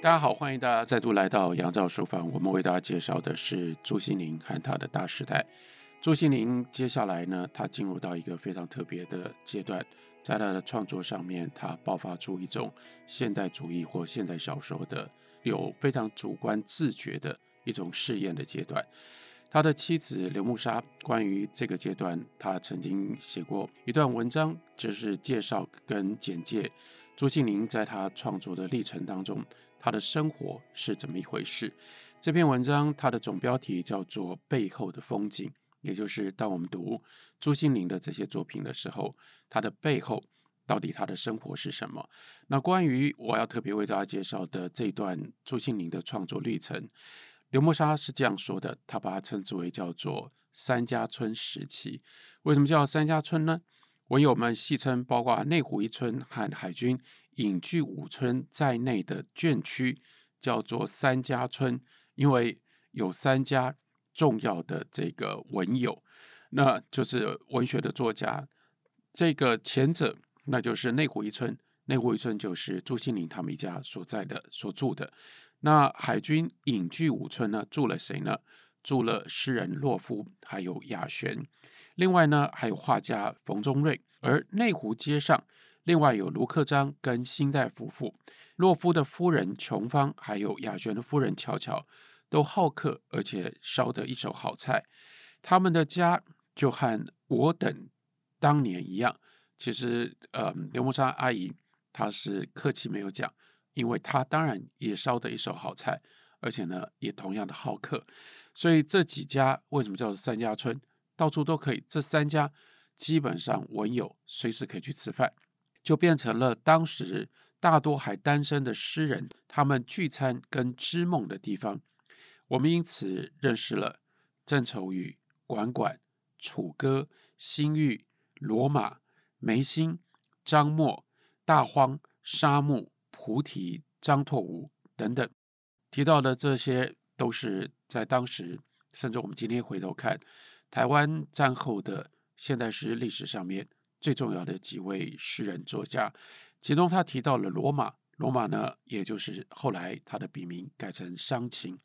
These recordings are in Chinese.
大家好，欢迎大家再度来到杨照书房。我们为大家介绍的是朱西甯和他的大时代。朱西甯接下来呢，他进入到一个非常特别的阶段，在他的创作上面，他爆发出一种现代主义或现代小说的有非常主观自觉的一种试验的阶段。他的妻子刘慕沙关于这个阶段，他曾经写过一段文章，就是介绍跟简介朱西甯在他创作的历程当中。他的生活是怎么一回事？这篇文章它的总标题叫做《背后的风景》，也就是当我们读朱西甯的这些作品的时候，他的背后到底他的生活是什么？那关于我要特别为大家介绍的这段朱西甯的创作历程，刘慕沙是这样说的，他把它称之为叫做“三家村时期”。为什么叫三家村呢？文友们戏称，包括内湖一村和海军。隐居五村在内的眷区叫做三家村，因为有三家重要的这个文友，那就是文学的作家。这个前者，那就是内湖一村，内湖一村就是朱西甯他们一家所在的、所住的。那海军隐居五村呢，住了谁呢？住了诗人洛夫，还有雅璇。另外呢，还有画家冯中瑞。而内湖街上。另外有卢克章跟辛代夫妇，洛夫的夫人琼芳，还有雅璇的夫人巧巧，都好客，而且烧得一手好菜。他们的家就和我等当年一样。其实，呃，刘慕沙阿姨她是客气没有讲，因为她当然也烧得一手好菜，而且呢也同样的好客。所以这几家为什么叫做三家村？到处都可以，这三家基本上文友随时可以去吃饭。就变成了当时大多还单身的诗人他们聚餐跟织梦的地方。我们因此认识了郑愁予、管管、楚歌、新玉、罗马、梅心、张默、大荒、沙木、菩提、张拓吾等等。提到的这些都是在当时，甚至我们今天回头看台湾战后的现代诗历史上面。最重要的几位诗人作家，其中他提到了罗马，罗马呢，也就是后来他的笔名改成商璩。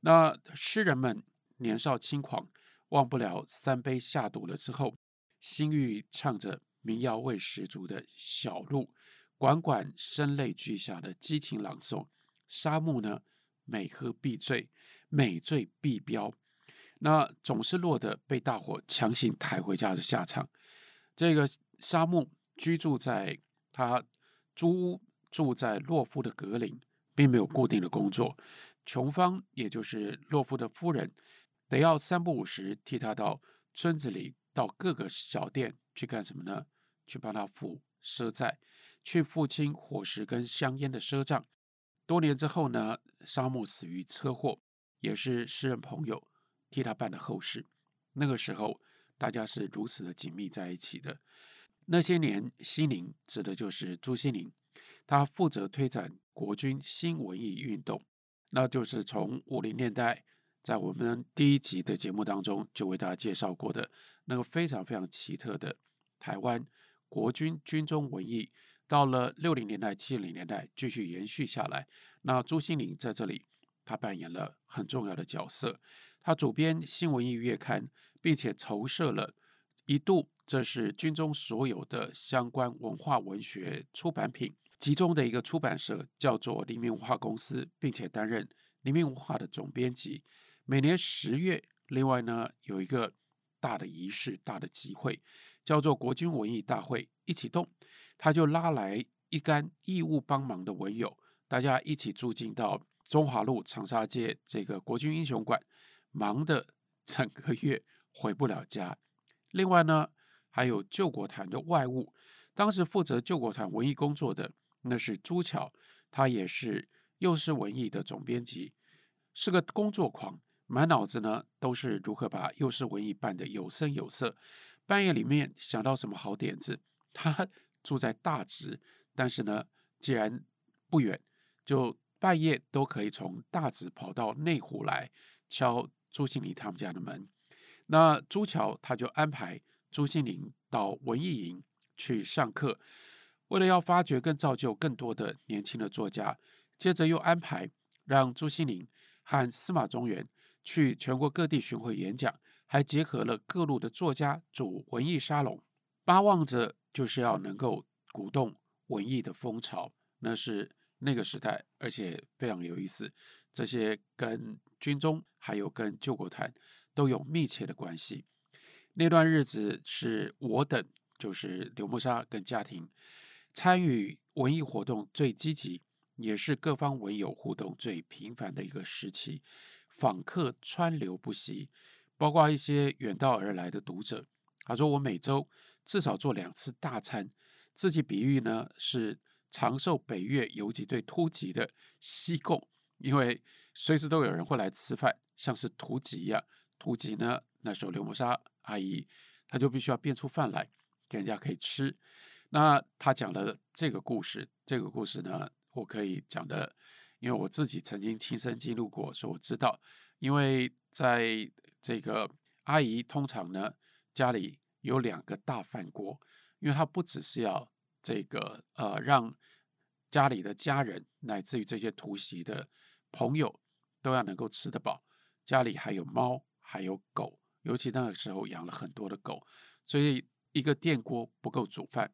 那诗人们年少轻狂，忘不了三杯下肚了之后，心欲唱着民谣味十足的小路，管管声泪俱下的激情朗诵，沙木呢，每喝必醉，每醉必飙，那总是落得被大伙强行抬回家的下场。这个沙木居住在他租屋，住在洛夫的格林，并没有固定的工作。琼芳，也就是洛夫的夫人，得要三不五时替他到村子里、到各个小店去干什么呢？去帮他付赊债，去付清伙食跟香烟的赊账。多年之后呢，沙木死于车祸，也是诗人朋友替他办的后事。那个时候。大家是如此的紧密在一起的。那些年，西宁指的就是朱西宁，他负责推展国军新文艺运动，那就是从五零年代，在我们第一集的节目当中就为大家介绍过的那个非常非常奇特的台湾国军军中文艺，到了六零年代、七零年代继续延续下来。那朱西宁在这里，他扮演了很重要的角色，他主编新文艺月刊。并且筹设了一度，这是军中所有的相关文化文学出版品集中的一个出版社，叫做黎明文化公司，并且担任黎明文化的总编辑。每年十月，另外呢有一个大的仪式、大的集会，叫做国军文艺大会，一起动，他就拉来一干义务帮忙的文友，大家一起住进到中华路长沙街这个国军英雄馆，忙的整个月。回不了家。另外呢，还有救国团的外务，当时负责救国团文艺工作的那是朱桥，他也是幼师文艺的总编辑，是个工作狂，满脑子呢都是如何把幼师文艺办得有声有色。半夜里面想到什么好点子，他 住在大直，但是呢，既然不远，就半夜都可以从大直跑到内湖来敲朱西甯他们家的门。那朱桥他就安排朱西甯到文艺营去上课，为了要发掘跟造就更多的年轻的作家，接着又安排让朱西甯和司马中原去全国各地巡回演讲，还结合了各路的作家组文艺沙龙，巴望着就是要能够鼓动文艺的风潮。那是那个时代，而且非常有意思。这些跟军中还有跟救国团都有密切的关系。那段日子是我等，就是刘慕沙跟家庭参与文艺活动最积极，也是各方文友互动最频繁的一个时期。访客川流不息，包括一些远道而来的读者。他说：“我每周至少做两次大餐，自己比喻呢是长寿北越游击队突击的西贡，因为随时都有人会来吃饭，像是突击一样。突击呢，那时候刘慕沙阿姨她就必须要变出饭来给人家可以吃。那她讲的这个故事，这个故事呢，我可以讲的。”因为我自己曾经亲身经历过，所以我知道，因为在这个阿姨通常呢，家里有两个大饭锅，因为她不只是要这个呃让家里的家人乃至于这些突袭的朋友都要能够吃得饱，家里还有猫还有狗，尤其那个时候养了很多的狗，所以一个电锅不够煮饭，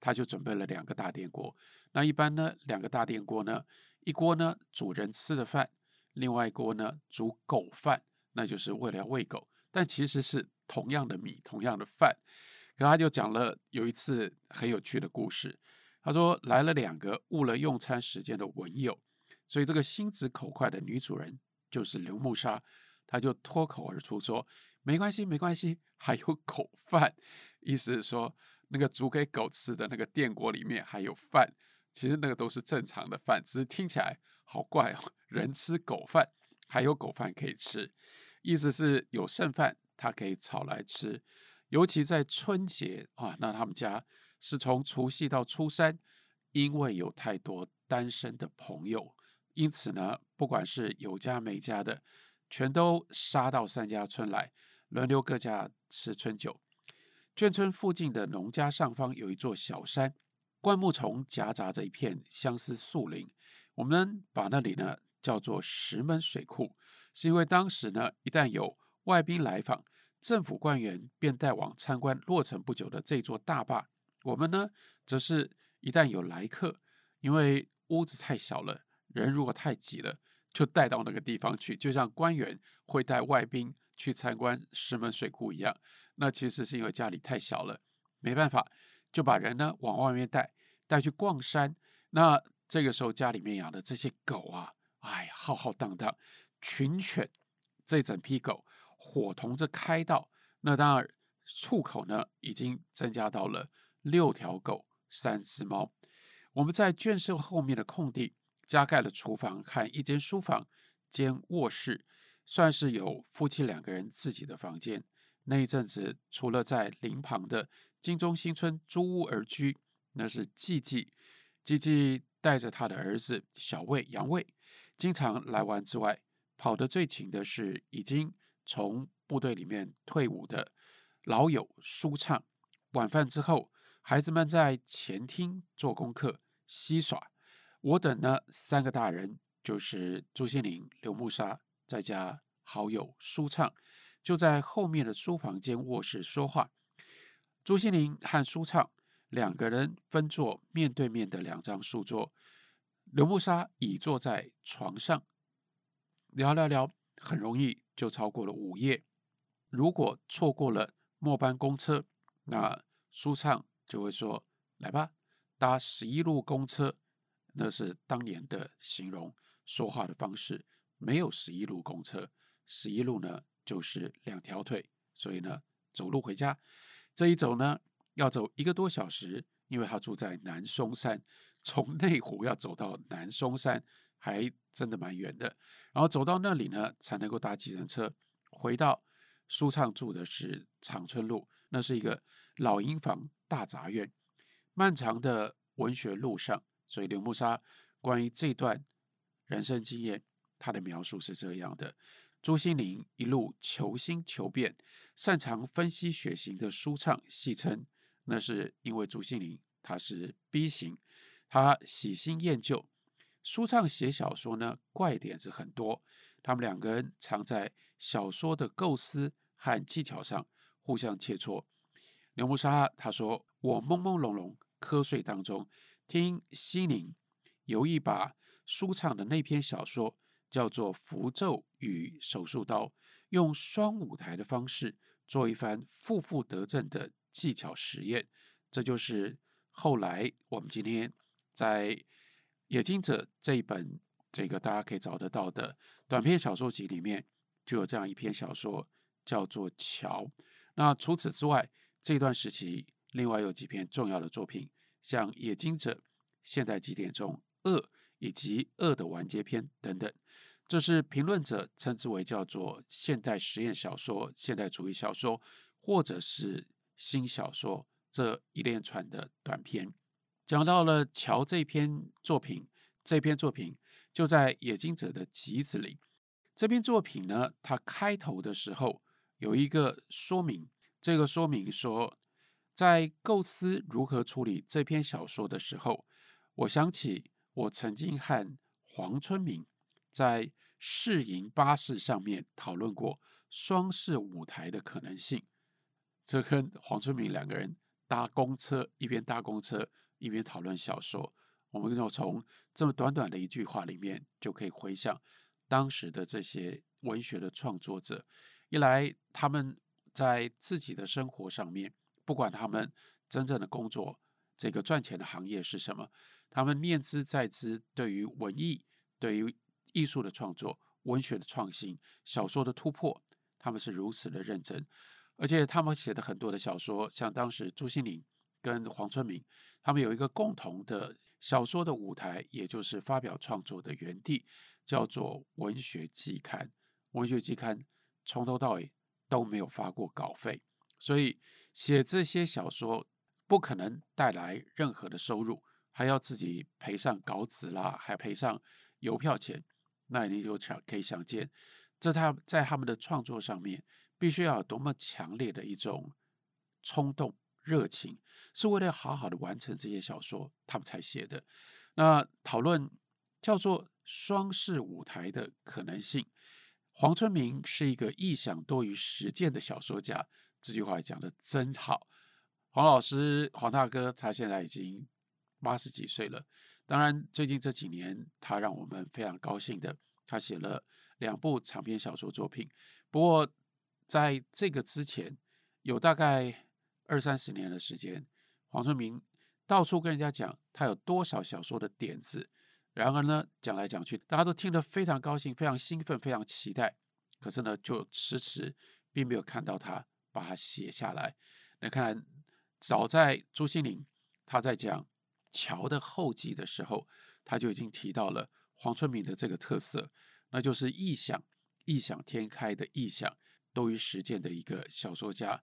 他就准备了两个大电锅。那一般呢，两个大电锅呢，一锅呢煮人吃的饭，另外一锅呢煮狗饭，那就是为了要喂狗，但其实是同样的米，同样的饭。可他就讲了有一次很有趣的故事，他说来了两个误了用餐时间的文友，所以这个心直口快的女主人就是刘梦莎，他就脱口而出说：“没关系，没关系，还有狗饭。”意思是说那个煮给狗吃的那个电锅里面还有饭。其实那个都是正常的饭，只是听起来好怪哦。人吃狗饭，还有狗饭可以吃，意思是有剩饭，他可以炒来吃。尤其在春节啊，那他们家是从除夕到初三，因为有太多单身的朋友，因此呢，不管是有家没家的，全都杀到三家村来，轮流各家吃春酒。眷村附近的农家上方有一座小山。灌木丛夹杂着一片相思树林，我们把那里呢叫做石门水库，是因为当时呢，一旦有外宾来访，政府官员便带往参观落成不久的这座大坝。我们呢，则是一旦有来客，因为屋子太小了，人如果太挤了，就带到那个地方去，就像官员会带外宾去参观石门水库一样。那其实是因为家里太小了，没办法，就把人呢往外面带。带去逛山，那这个时候家里面养的这些狗啊，哎，浩浩荡荡，群犬，这整批狗伙同着开道。那当然，畜口呢已经增加到了六条狗、三只猫。我们在圈舍后面的空地加盖了厨房和一间书房兼卧室，算是有夫妻两个人自己的房间。那一阵子，除了在林旁的金钟新村租屋而居。那是季季，季季带着他的儿子小魏、杨魏，经常来玩之外，跑得最勤的是已经从部队里面退伍的老友舒畅。晚饭之后，孩子们在前厅做功课、嬉耍。我等呢，三个大人就是朱西甯、刘慕沙，再加好友舒畅，就在后面的书房间卧室说话。朱西甯和舒畅。两个人分坐面对面的两张书桌，刘慕沙倚坐在床上，聊聊聊，很容易就超过了午夜。如果错过了末班公车，那舒畅就会说：“来吧，搭十一路公车。”那是当年的形容说话的方式。没有十一路公车，十一路呢就是两条腿，所以呢走路回家。这一走呢。要走一个多小时，因为他住在南松山，从内湖要走到南松山，还真的蛮远的。然后走到那里呢，才能够搭计程车回到舒畅住的是长春路，那是一个老营房大杂院。漫长的文学路上，所以刘慕沙关于这段人生经验，他的描述是这样的：朱心凌一路求新求变，擅长分析血型的舒畅戏称。那是因为朱心凌他是 B 型，他喜新厌旧，舒畅写小说呢，怪点子很多。他们两个人常在小说的构思和技巧上互相切磋。牛木沙他说：“我朦朦胧胧瞌睡当中，听西宁有一把舒畅的那篇小说叫做《符咒与手术刀》，用双舞台的方式做一番负负得正的技巧实验。这就是后来我们今天在《冶金者》这一本。”这个大家可以找得到的短篇小说集里面就有这样一篇小说，叫做《桥》。那除此之外，这段时期另外有几篇重要的作品，像《冶金者》、《现代几点钟》、《恶》以及《恶的完结篇》等等，这是评论者称之为叫做现代实验小说、现代主义小说，或者是新小说这一连串的短篇。讲到了《桥》这篇作品，这篇作品。就在《冶金者》的集子里，这篇作品呢，它开头的时候有一个说明。这个说明说，在构思如何处理这篇小说的时候，我想起我曾经和黄春明在市营巴士上面讨论过双式舞台的可能性。这跟黄春明两个人搭公车，一边搭公车一边讨论小说。我们就从这么短短的一句话里面，就可以回想当时的这些文学的创作者。一来，他们在自己的生活上面，不管他们真正的工作，这个赚钱的行业是什么，他们念兹在兹，对于文艺、对于艺术的创作、文学的创新、小说的突破，他们是如此的认真。而且，他们写的很多的小说，像当时朱心凌跟黄春明，他们有一个共同的。小说的舞台，也就是发表创作的园地，叫做文学季刊。文学季刊从头到尾都没有发过稿费，所以写这些小说不可能带来任何的收入，还要自己赔上稿子啦，还赔上邮票钱。那你就想可以想见，这他在他们的创作上面，必须要多么强烈的一种冲动。热情是为了好好的完成这些小说，他们才写的。那讨论叫做双式舞台的可能性。黄春明是一个臆想多于实践的小说家，这句话讲得真好。黄老师，黄大哥，他现在已经八十几岁了。当然，最近这几年，他让我们非常高兴的，他写了两部长篇小说作品。不过，在这个之前，有大概。二三十年的时间，黄春明到处跟人家讲他有多少小说的点子，然而呢，讲来讲去，大家都听得非常高兴、非常兴奋、非常期待。可是呢，就迟迟并没有看到他把它写下来。来看，早在朱西甯他在讲《桥》的后记的时候，他就已经提到了黄春明的这个特色，那就是异想、异想天开的异想多于实践的一个小说家。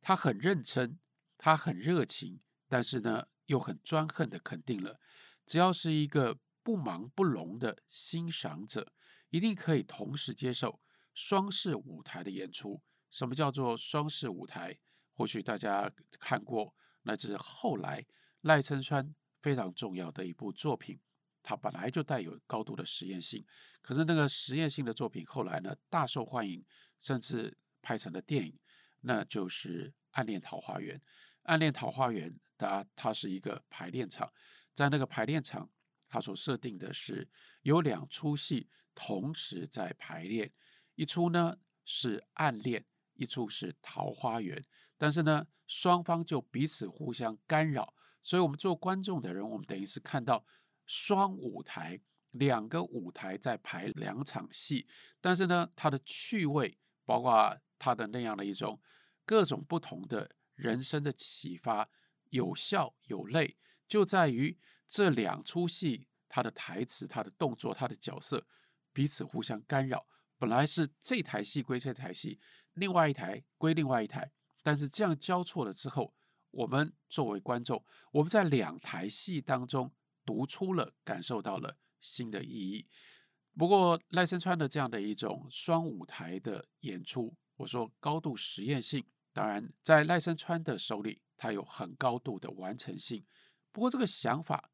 他很认真，他很热情，但是呢，又很专横的肯定了，只要是一个不忙不聋的欣赏者，一定可以同时接受双式舞台的演出。什么叫做双式舞台？或许大家看过，那只是后来赖声川非常重要的一部作品。它本来就带有高度的实验性，可是那个实验性的作品后来呢，大受欢迎，甚至拍成了电影。那就是《暗恋桃花源》。《暗恋桃花源》它它是一个排练场，在那个排练场，它所设定的是有两出戏同时在排练，一出呢是暗恋，一处是桃花源。但是呢，双方就彼此互相干扰，所以我们做观众的人，我们等于是看到双舞台，两个舞台在排两场戏。但是呢，它的趣味，包括它的那样的一种。各种不同的人生的启发，有笑有泪，就在于这两出戏，它的台词、它的动作、它的角色彼此互相干扰。本来是这台戏归这台戏，另外一台归另外一台，但是这样交错了之后，我们作为观众，我们在两台戏当中读出了、感受到了新的意义。不过赖声川的这样的一种双舞台的演出，我说高度实验性。当然，在赖声川的手里，他有很高度的完成性。不过，这个想法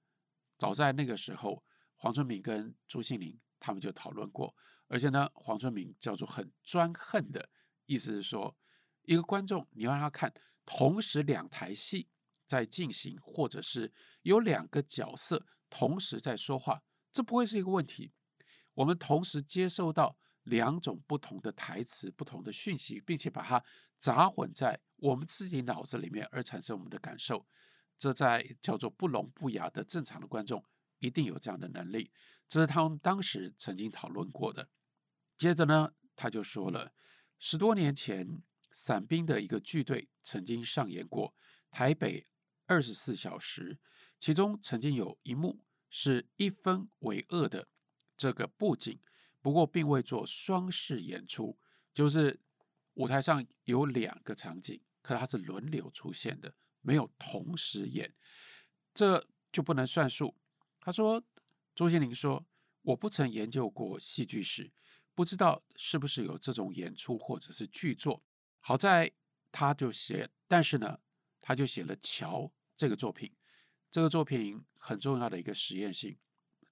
早在那个时候，黄春明跟朱庆林他们就讨论过，而且呢，黄春明叫做很专横的意思是说，一个观众你要让他看同时两台戏在进行，或者是有两个角色同时在说话，这不会是一个问题。我们同时接受到两种不同的台词、不同的讯息，并且把它杂混在我们自己脑子里面而产生我们的感受，这在叫做不聋不哑的正常的观众。一定有这样的能力，这是他们当时曾经讨论过的。接着呢，他就说了，十多年前，伞兵的一个剧队曾经上演过台北二十四小时，其中曾经有一幕是一分为二的这个布景，不过并未做双式演出，就是舞台上有两个场景，可它是轮流出现的，没有同时演，这就不能算数。他说：“朱西甯说，我不曾研究过戏剧史，不知道是不是有这种演出或者是剧作。好在他就写，但是呢，他就写了《桥》这个作品。这个作品很重要的一个实验性，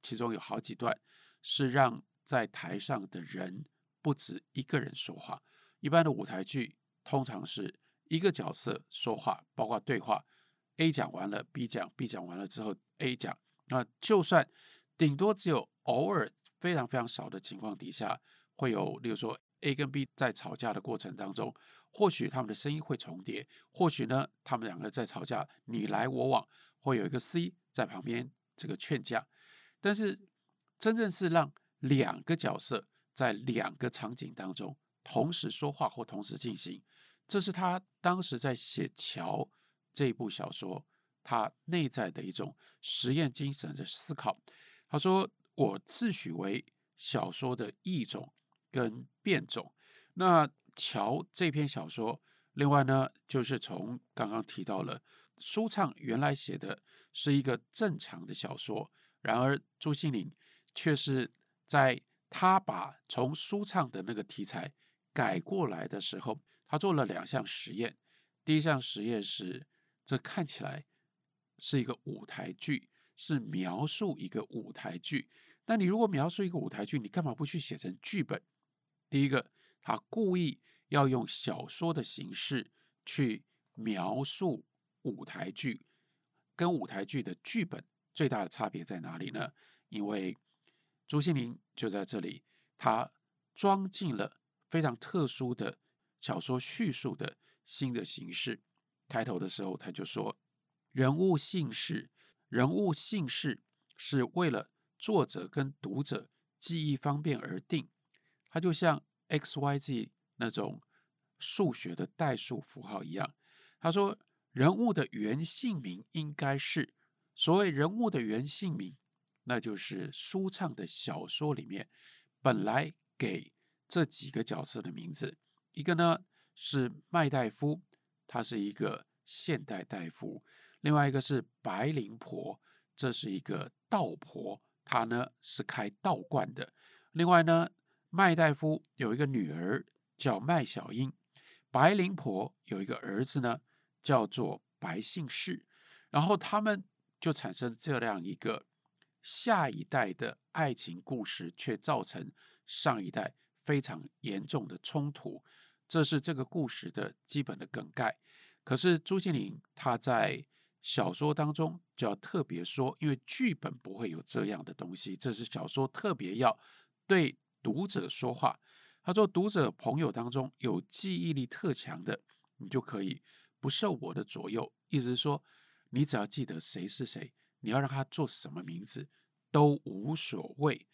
其中有好几段是让在台上的人不止一个人说话。一般的舞台剧通常是一个角色说话，包括对话，A 讲完了，B 讲，B 讲完了之后，A 讲。”那就算顶多只有偶尔非常非常少的情况底下，会有，例如说 A 跟 B 在吵架的过程当中，或许他们的声音会重叠，或许呢，他们两个在吵架，你来我往，会有一个 C 在旁边这个劝架。但是真正是让两个角色在两个场景当中同时说话或同时进行，这是他当时在写《桥》这部小说。他内在的一种实验精神的思考。他说：“我自诩为小说的异种跟变种。那《桥》这篇小说，另外呢，就是从刚刚提到了舒畅原来写的是一个正常的小说，然而朱西甯却是在他把从舒畅的那个题材改过来的时候，他做了两项实验。第一项实验是，这看起来。”是一个舞台剧，是描述一个舞台剧。那你如果描述一个舞台剧，你干嘛不去写成剧本？第一个，他故意要用小说的形式去描述舞台剧，跟舞台剧的剧本最大的差别在哪里呢？因为朱西甯就在这里，他装进了非常特殊的小说叙述的新的形式。开头的时候，他就说。人物姓氏，人物姓氏是为了作者跟读者记忆方便而定，它就像 x y z 那种数学的代数符号一样。他说，人物的原姓名应该是所谓人物的原姓名，那就是舒畅的小说里面本来给这几个角色的名字。一个呢是麦大夫，他是一个现代大夫。另外一个是白灵婆，这是一个道婆，他呢是开道观的。另外呢，麦大夫有一个女儿叫麦小英，白灵婆有一个儿子呢叫做白姓氏，然后他们就产生这样一个下一代的爱情故事，却造成上一代非常严重的冲突，这是这个故事的基本的梗概。可是朱西甯他在小说当中就要特别说，因为剧本不会有这样的东西，这是小说特别要对读者说话。他说，读者朋友当中有记忆力特强的，你就可以不受我的左右。意思是说，你只要记得谁是谁，你要让他做什么名字都无所谓。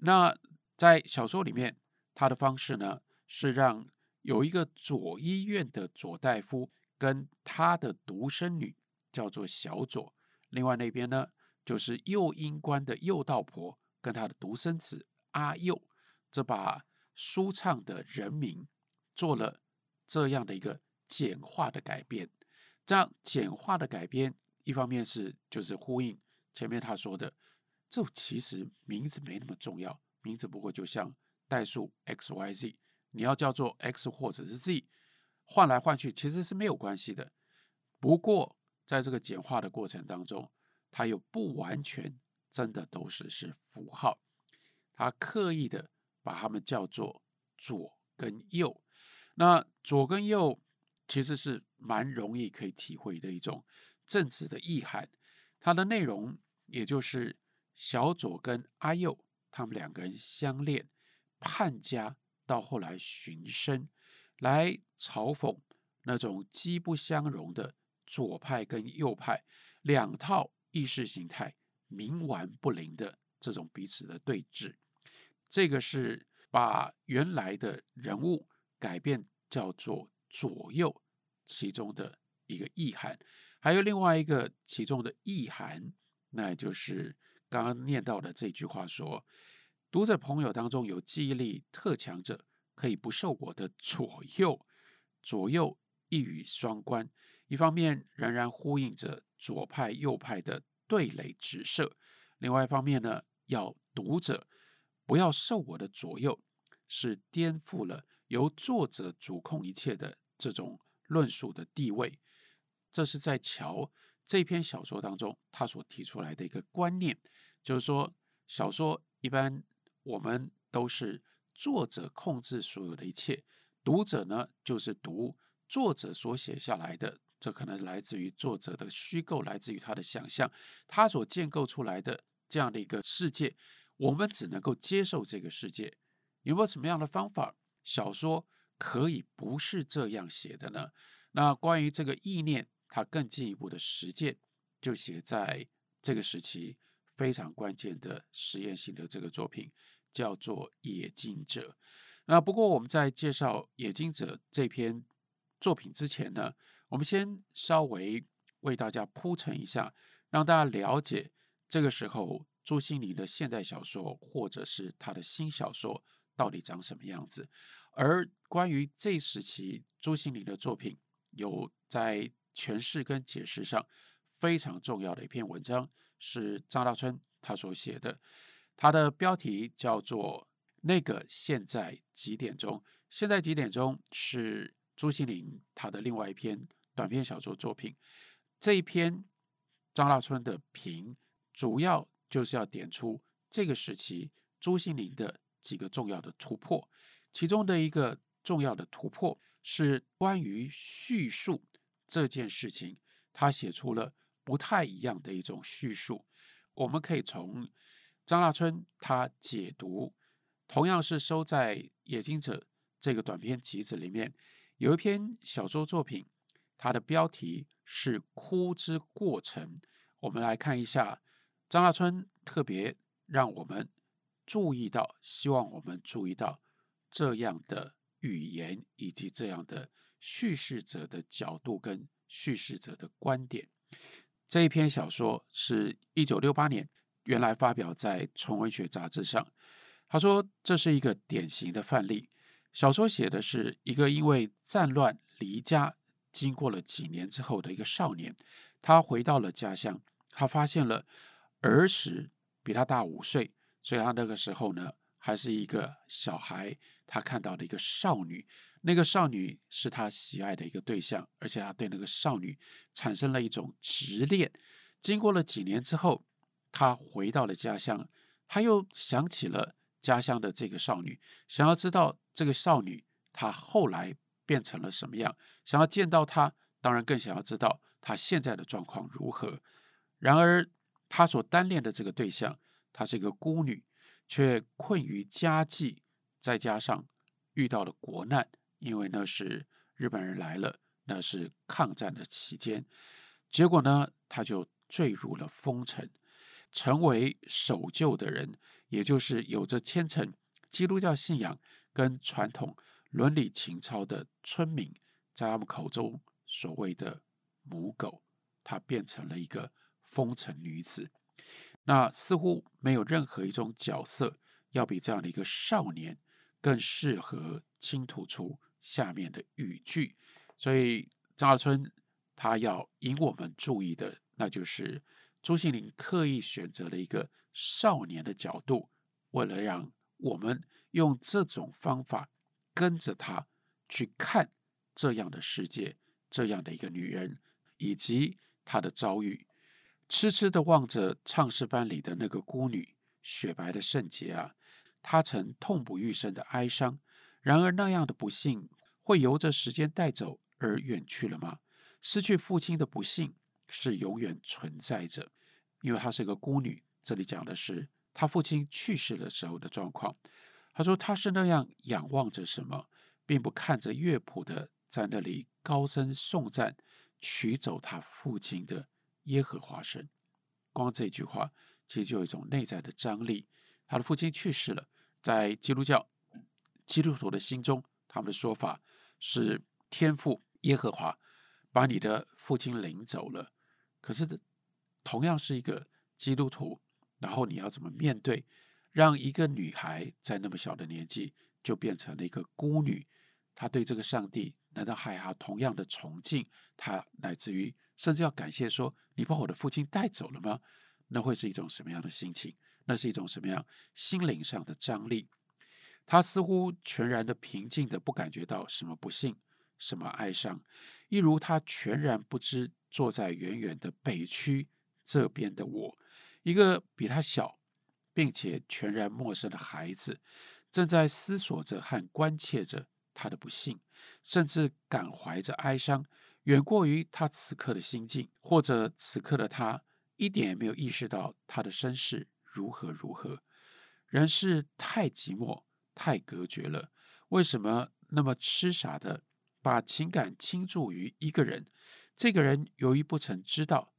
那在小说里面，他的方式呢是让有一个左医院的左大夫跟他的独生女。叫做小左，另外那边呢，就是右英官的右道婆跟他的独生子阿右，这把舒畅的人名做了这样的一个简化的改编。这样简化的改编，一方面是就是呼应前面他说的，这其实名字没那么重要，名字不过就像代数 x y z，你要叫做 x 或者是 z，换来换去其实是没有关系的。不过在这个简化的过程当中，它又不完全真的都是是符号，他刻意的把他们叫做左跟右。那左跟右其实是蛮容易可以体会的一种政治的意涵。它的内容也就是小左跟阿右他们两个人相恋，叛家到后来寻生，来嘲讽那种机不相容的左派跟右派两套意识形态。冥顽不灵的这种彼此的对峙，这个是把原来的人物改变叫做左右其中的一个意涵，还有另外一个其中的意涵，那就是刚刚念到的这句话说：读者朋友当中有记忆力特强者，可以不受我的左右，左右一语双关，一方面仍然呼应着左派右派的。对垒直射。另外一方面呢，要读者不要受我的左右，是颠覆了由作者主控一切的这种论述的地位。这是在乔这篇小说当中他所提出来的一个观念，就是说，小说一般我们都是作者控制所有的一切，读者呢就是读作者所写下来的。这可能来自于作者的虚构，来自于他的想象，他所建构出来的这样的一个世界，我们只能够接受这个世界。有没有什么样的方法，小说可以不是这样写的呢？那关于这个意念，它更进一步的实践，就写在这个时期非常关键的实验性的这个作品，叫做《冶金者》。那不过我们在介绍《冶金者》这篇作品之前呢，我们先稍微为大家铺陈一下，让大家了解这个时候朱西甯的现代小说或者是他的新小说到底长什么样子。而关于这时期朱西甯的作品，有在诠释跟解释上非常重要的一篇文章，是张大春他所写的，他的标题叫做《那个现在几点钟》，现在几点钟是朱心凌他的另外一篇。短篇小说作品这一篇张大春的评，主要就是要点出这个时期朱心凌的几个重要的突破。其中的一个重要的突破是关于叙述这件事情，他写出了不太一样的一种叙述。我们可以从张大春他解读，同样是收在《冶金者》这个短篇集子里面，有一篇小说作品。它的标题是《哭之过程》。我们来看一下，张大春特别让我们注意到，希望我们注意到这样的语言以及这样的叙事者的角度跟叙事者的观点。这一篇小说是一九六八年原来发表在《纯文学》杂志上。他说这是一个典型的范例。小说写的是一个因为战乱离家。经过了几年之后的一个少年，他回到了家乡，他发现了儿时比他大五岁，所以他那个时候呢还是一个小孩。他看到了一个少女，那个少女是他喜爱的一个对象，而且他对那个少女产生了一种执念。经过了几年之后，他回到了家乡，他又想起了家乡的这个少女，想要知道这个少女她后来。变成了什么样？想要见到她，当然更想要知道她现在的状况如何。然而，她所单恋的这个对象，她是一个孤女，却困于家计，再加上遇到了国难，因为那是日本人来了，那是抗战的期间。结果呢，她就坠入了风尘，成为守旧的人，也就是有着虔诚基督教信仰跟传统。伦理情操的村民，在他们口中所谓的母狗，她变成了一个风尘女子。那似乎没有任何一种角色要比这样的一个少年更适合倾吐出下面的语句。所以张大春他要引我们注意的，那就是朱西甯刻意选择了一个少年的角度，为了让我们用这种方法。跟着他去看这样的世界，这样的一个女人，以及她的遭遇。痴痴地望着唱诗班里的那个孤女，雪白的圣洁啊，她曾痛不欲生的哀伤。然而那样的不幸会由着时间带走而远去了吗？失去父亲的不幸是永远存在着，因为她是个孤女。这里讲的是她父亲去世的时候的状况。她说她是那样仰望着什么，并不看着乐谱的在那里高声颂赞。取走他父亲的耶和华神，光这句话其实就有一种内在的张力。他的父亲去世了，在基督教基督徒的心中，他们的说法是天父耶和华把你的父亲领走了。可是，同样是一个基督徒，然后你要怎么面对，让一个女孩在那么小的年纪就变成了一个孤女？她对这个上帝。难道还要同样的崇敬她，乃至于甚至要感谢说：“你把我的父亲带走了吗？”那会是一种什么样的心情？那是一种什么样心灵上的张力？他似乎全然的平静的，不感觉到什么不幸、什么哀伤，一如他全然不知坐在远远的北区这边的我，一个比他小并且全然陌生的孩子，正在思索着和关切着。他的不幸，甚至感怀着哀伤，远过于他此刻的心境，或者此刻的他一点也没有意识到他的身世如何如何。人是太寂寞、太隔绝了，为什么那么痴傻的把情感倾注于一个人？这个人由于不曾知道，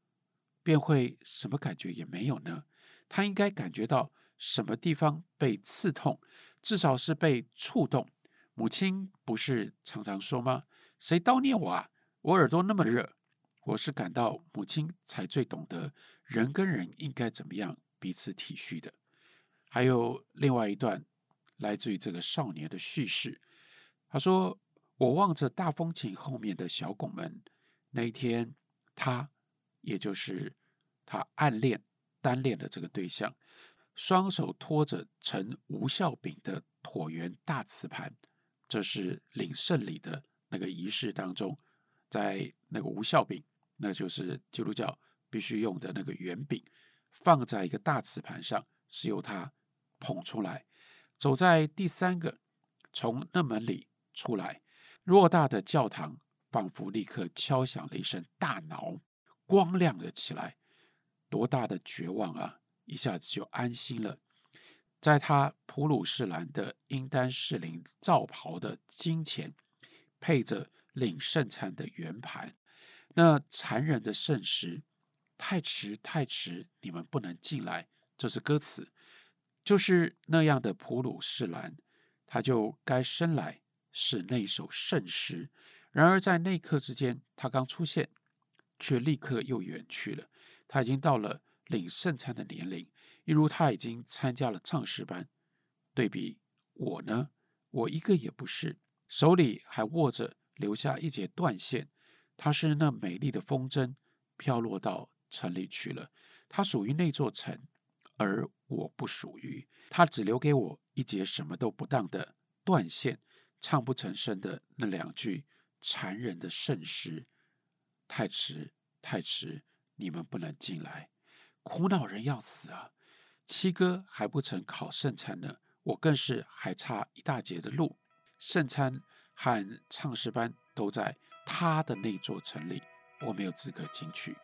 便会什么感觉也没有呢？他应该感觉到什么地方被刺痛，至少是被触动。母亲不是常常说吗？谁叨念我啊？我耳朵那么热。我是感到母亲才最懂得人跟人应该怎么样彼此体恤的。还有另外一段来自于这个少年的叙事。他说：“我望着大风琴后面的小拱门，那一天，他也就是他暗恋单恋的这个对象，双手托着呈无效饼的椭圆大瓷盘。”这是领圣礼的那个仪式当中，在那个无效饼，那就是基督教必须用的那个圆饼，放在一个大瓷盘上，是由他捧出来。走在第三个，从那门里出来，偌大的教堂仿佛立刻敲响了一声大鐃，光亮了起来。多大的绝望啊！一下子就安心了。在他普鲁士蓝的英丹士林罩袍的金前，配着领圣餐的圆盘，那残忍的圣诗，太迟太迟，你们不能进来。这是歌词，就是那样的普鲁士蓝，他就该生来是那首圣诗。然而在那刻之间，他刚出现，却立刻又远去了。他已经到了领圣餐的年龄。一如他已经参加了唱诗班，对比我呢，我一个也不是，手里还握着留下一截断线。他是那美丽的风筝飘落到城里去了，他属于那座城，而我不属于。他只留给我一截什么都不当的断线，唱不成声的那两句残忍的圣诗：太迟，太迟，你们不能进来，苦恼人要死啊！七哥还不曾考圣餐呢，我更是还差一大截的路。圣餐和唱诗班都在他的那座城里，我没有资格进去。